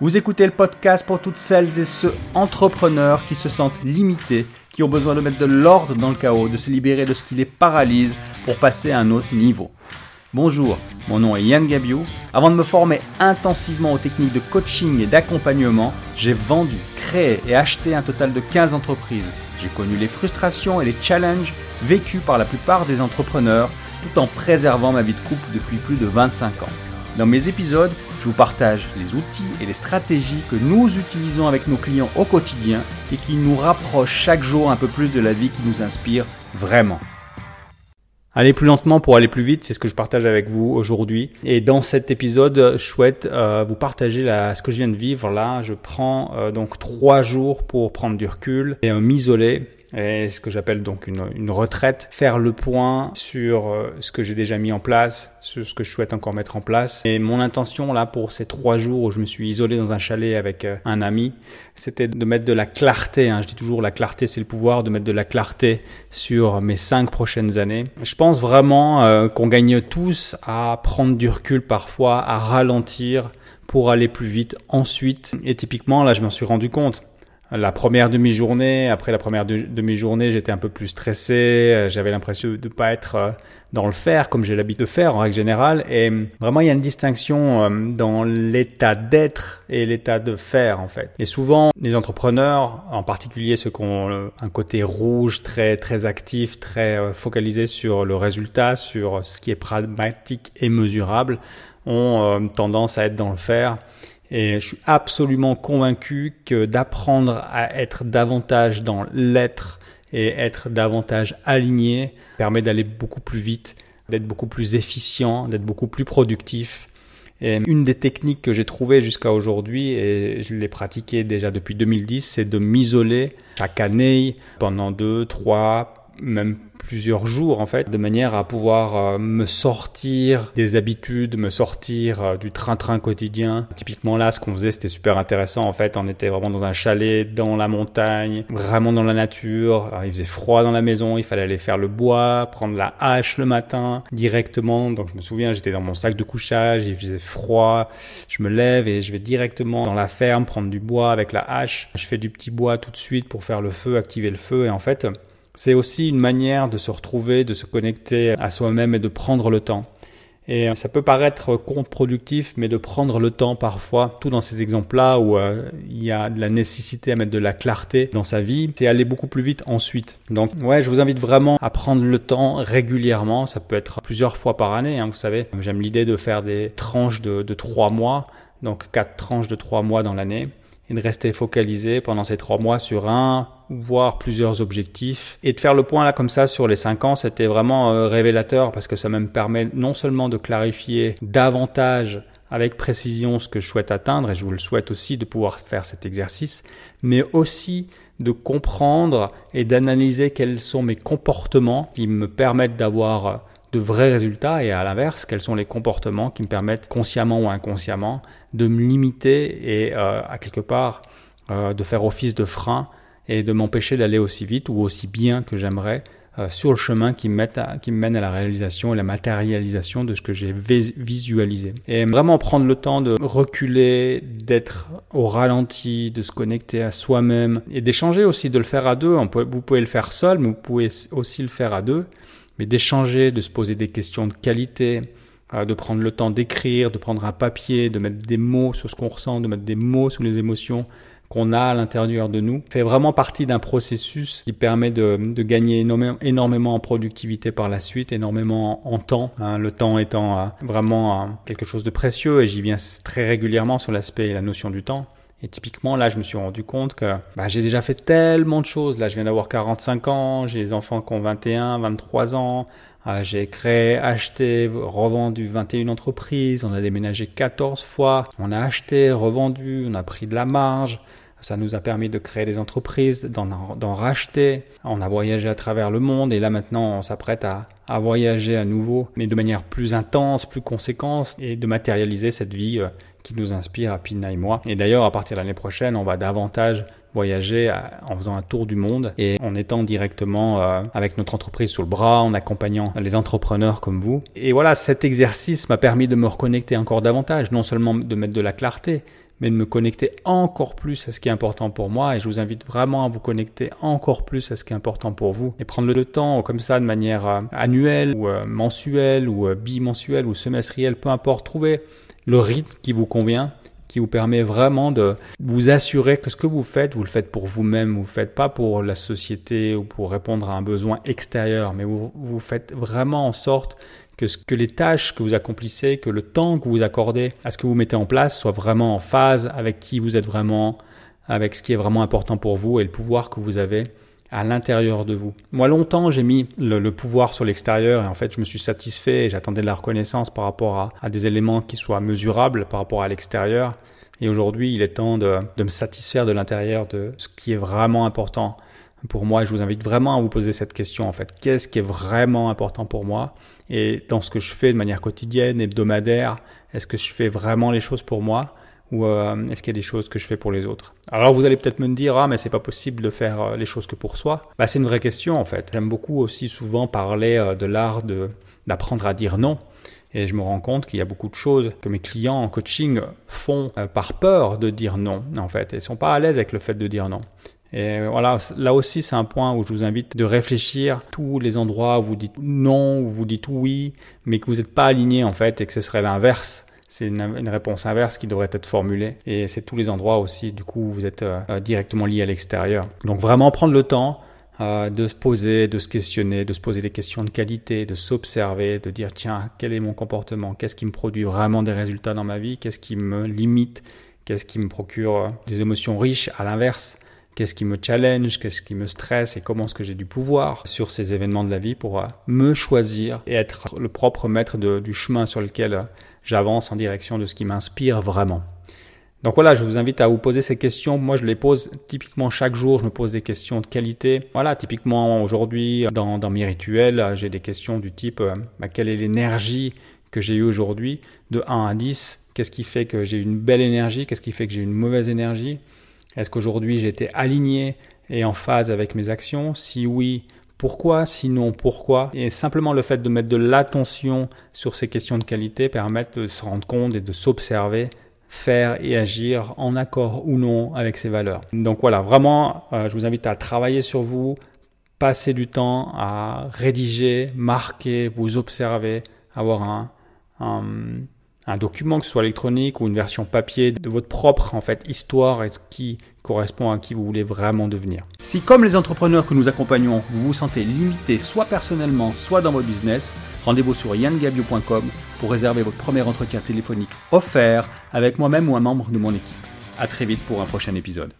Vous écoutez le podcast pour toutes celles et ceux entrepreneurs qui se sentent limités, qui ont besoin de mettre de l'ordre dans le chaos, de se libérer de ce qui les paralyse pour passer à un autre niveau. Bonjour, mon nom est Yann Gabiou. Avant de me former intensivement aux techniques de coaching et d'accompagnement, j'ai vendu, créé et acheté un total de 15 entreprises. J'ai connu les frustrations et les challenges vécus par la plupart des entrepreneurs tout en préservant ma vie de couple depuis plus de 25 ans. Dans mes épisodes, je vous partage les outils et les stratégies que nous utilisons avec nos clients au quotidien et qui nous rapprochent chaque jour un peu plus de la vie qui nous inspire vraiment. Aller plus lentement pour aller plus vite, c'est ce que je partage avec vous aujourd'hui. Et dans cet épisode, je souhaite euh, vous partager ce que je viens de vivre là. Je prends euh, donc trois jours pour prendre du recul et euh, m'isoler et ce que j'appelle donc une, une, retraite, faire le point sur euh, ce que j'ai déjà mis en place, sur ce que je souhaite encore mettre en place. Et mon intention là pour ces trois jours où je me suis isolé dans un chalet avec euh, un ami, c'était de mettre de la clarté. Hein. Je dis toujours la clarté c'est le pouvoir, de mettre de la clarté sur mes cinq prochaines années. Je pense vraiment euh, qu'on gagne tous à prendre du recul parfois, à ralentir pour aller plus vite ensuite. Et typiquement là je m'en suis rendu compte la première demi-journée, après la première demi-journée, j'étais un peu plus stressé, euh, j'avais l'impression de ne pas être euh, dans le faire comme j'ai l'habitude de faire en règle générale. Et vraiment, il y a une distinction euh, dans l'état d'être et l'état de faire en fait. Et souvent, les entrepreneurs, en particulier ceux qui ont un côté rouge, très très actif, très focalisé sur le résultat, sur ce qui est pragmatique et mesurable, ont tendance à être dans le faire et je suis absolument convaincu que d'apprendre à être davantage dans l'être et être davantage aligné permet d'aller beaucoup plus vite, d'être beaucoup plus efficient, d'être beaucoup plus productif. Et une des techniques que j'ai trouvées jusqu'à aujourd'hui, et je l'ai pratiquée déjà depuis 2010, c'est de m'isoler chaque année pendant deux, trois, même plusieurs jours en fait, de manière à pouvoir euh, me sortir des habitudes, me sortir euh, du train-train quotidien. Typiquement là, ce qu'on faisait, c'était super intéressant en fait. On était vraiment dans un chalet, dans la montagne, vraiment dans la nature. il faisait froid dans la maison, il fallait aller faire le bois, prendre la hache le matin directement. Donc je me souviens, j'étais dans mon sac de couchage, il faisait froid. Je me lève et je vais directement dans la ferme prendre du bois avec la hache. Je fais du petit bois tout de suite pour faire le feu, activer le feu et en fait c'est aussi une manière de se retrouver, de se connecter à soi-même et de prendre le temps. Et ça peut paraître contre-productif, mais de prendre le temps parfois, tout dans ces exemples-là où euh, il y a de la nécessité à mettre de la clarté dans sa vie, c'est aller beaucoup plus vite ensuite. Donc ouais, je vous invite vraiment à prendre le temps régulièrement. Ça peut être plusieurs fois par année, hein, vous savez. J'aime l'idée de faire des tranches de, de trois mois, donc quatre tranches de trois mois dans l'année et de rester focalisé pendant ces trois mois sur un voire plusieurs objectifs et de faire le point là comme ça sur les cinq ans c'était vraiment euh, révélateur parce que ça me permet non seulement de clarifier davantage avec précision ce que je souhaite atteindre et je vous le souhaite aussi de pouvoir faire cet exercice mais aussi de comprendre et d'analyser quels sont mes comportements qui me permettent d'avoir de vrais résultats et à l'inverse, quels sont les comportements qui me permettent consciemment ou inconsciemment de me limiter et euh, à quelque part euh, de faire office de frein et de m'empêcher d'aller aussi vite ou aussi bien que j'aimerais euh, sur le chemin qui me, qui me mène à la réalisation et la matérialisation de ce que j'ai visualisé. Et vraiment prendre le temps de reculer, d'être au ralenti, de se connecter à soi-même et d'échanger aussi, de le faire à deux. vous pouvez le faire seul, mais vous pouvez aussi le faire à deux mais d'échanger, de se poser des questions de qualité, euh, de prendre le temps d'écrire, de prendre un papier, de mettre des mots sur ce qu'on ressent, de mettre des mots sur les émotions qu'on a à l'intérieur de nous, fait vraiment partie d'un processus qui permet de, gagner énormément, en productivité par la suite, énormément en, temps, hein, le temps étant euh, vraiment euh, quelque chose de précieux et j'y viens très régulièrement sur l'aspect et la notion du temps. Et typiquement, là, je me suis rendu compte que bah, j'ai déjà fait tellement de choses. Là, je viens d'avoir 45 ans, j'ai des enfants qui ont 21, 23 ans. Euh, j'ai créé, acheté, revendu 21 entreprises. On a déménagé 14 fois. On a acheté, revendu, on a pris de la marge. Ça nous a permis de créer des entreprises, d'en racheter. On a voyagé à travers le monde et là maintenant on s'apprête à, voyager à nouveau, mais de manière plus intense, plus conséquente et de matérialiser cette vie euh, qui nous inspire à Pina et moi. Et d'ailleurs, à partir de l'année prochaine, on va davantage voyager en faisant un tour du monde et en étant directement euh, avec notre entreprise sous le bras, en accompagnant les entrepreneurs comme vous. Et voilà, cet exercice m'a permis de me reconnecter encore davantage, non seulement de mettre de la clarté, mais de me connecter encore plus à ce qui est important pour moi. Et je vous invite vraiment à vous connecter encore plus à ce qui est important pour vous. Et prendre le temps comme ça de manière euh, annuelle ou euh, mensuelle ou bimensuelle ou semestrielle, peu importe. Trouver le rythme qui vous convient qui vous permet vraiment de vous assurer que ce que vous faites, vous le faites pour vous-même, vous ne le faites pas pour la société ou pour répondre à un besoin extérieur, mais vous, vous faites vraiment en sorte que, ce, que les tâches que vous accomplissez, que le temps que vous accordez à ce que vous mettez en place soit vraiment en phase avec qui vous êtes vraiment, avec ce qui est vraiment important pour vous et le pouvoir que vous avez à l'intérieur de vous. Moi, longtemps, j'ai mis le, pouvoir sur l'extérieur et en fait, je me suis satisfait et j'attendais de la reconnaissance par rapport à, des éléments qui soient mesurables par rapport à l'extérieur. Et aujourd'hui, il est temps de, de me satisfaire de l'intérieur de ce qui est vraiment important pour moi. Je vous invite vraiment à vous poser cette question en fait. Qu'est-ce qui est vraiment important pour moi? Et dans ce que je fais de manière quotidienne, hebdomadaire, est-ce que je fais vraiment les choses pour moi? Ou euh, est-ce qu'il y a des choses que je fais pour les autres? Alors vous allez peut-être me dire ah mais c'est pas possible de faire euh, les choses que pour soi. Bah c'est une vraie question en fait. J'aime beaucoup aussi souvent parler euh, de l'art d'apprendre à dire non. Et je me rends compte qu'il y a beaucoup de choses que mes clients en coaching font par peur de dire non, en fait, et sont pas à l'aise avec le fait de dire non. Et voilà, là aussi, c'est un point où je vous invite de réfléchir tous les endroits où vous dites non, où vous dites oui, mais que vous n'êtes pas aligné en fait et que ce serait l'inverse. C'est une, réponse inverse qui devrait être formulée. Et c'est tous les endroits aussi, du coup, où vous êtes euh, directement lié à l'extérieur. Donc vraiment prendre le temps euh, de se poser, de se questionner, de se poser des questions de qualité, de s'observer, de dire tiens, quel est mon comportement? Qu'est-ce qui me produit vraiment des résultats dans ma vie? Qu'est-ce qui me limite? Qu'est-ce qui me procure euh, des émotions riches à l'inverse? Qu'est-ce qui me challenge, qu'est-ce qui me stresse? Et comment est-ce que j'ai du pouvoir sur ces événements de la vie pour euh, me choisir et être le propre maître du chemin sur lequel euh, j'avance en direction de ce qui m'inspire vraiment. Donc voilà, je vous invite à vous poser ces questions. Moi, je les pose typiquement chaque jour. Je me pose des questions de qualité. Voilà, typiquement aujourd'hui, dans, mes rituels, j'ai des questions du type euh, bah, quelle est l'énergie que j'ai eue aujourd'hui? De 1 à 10 Qu'est-ce qui fait que j'ai une belle énergie? Qu'est-ce qui fait que j'ai une mauvaise énergie? Est-ce qu'aujourd'hui j'étais aligné et en phase avec mes actions? Si oui, pourquoi Sinon, pourquoi Et simplement le fait de mettre de l'attention sur ces questions de qualité permet de se rendre compte et de s'observer faire et agir en accord ou non avec ces valeurs. Donc voilà, vraiment, euh, je vous invite à travailler sur vous, passer du temps à rédiger, marquer, vous observer, avoir un un document, que ce soit électronique ou une version papier de votre propre en fait histoire et ce qui correspond à qui vous voulez vraiment devenir. Si comme les entrepreneurs que nous accompagnons, vous vous sentez limité soit personnellement, soit dans votre business, rendez-vous sur yangabio.com pour réserver votre premier entretien téléphonique offert avec moi-même ou un membre de mon équipe. À très vite pour un prochain épisode.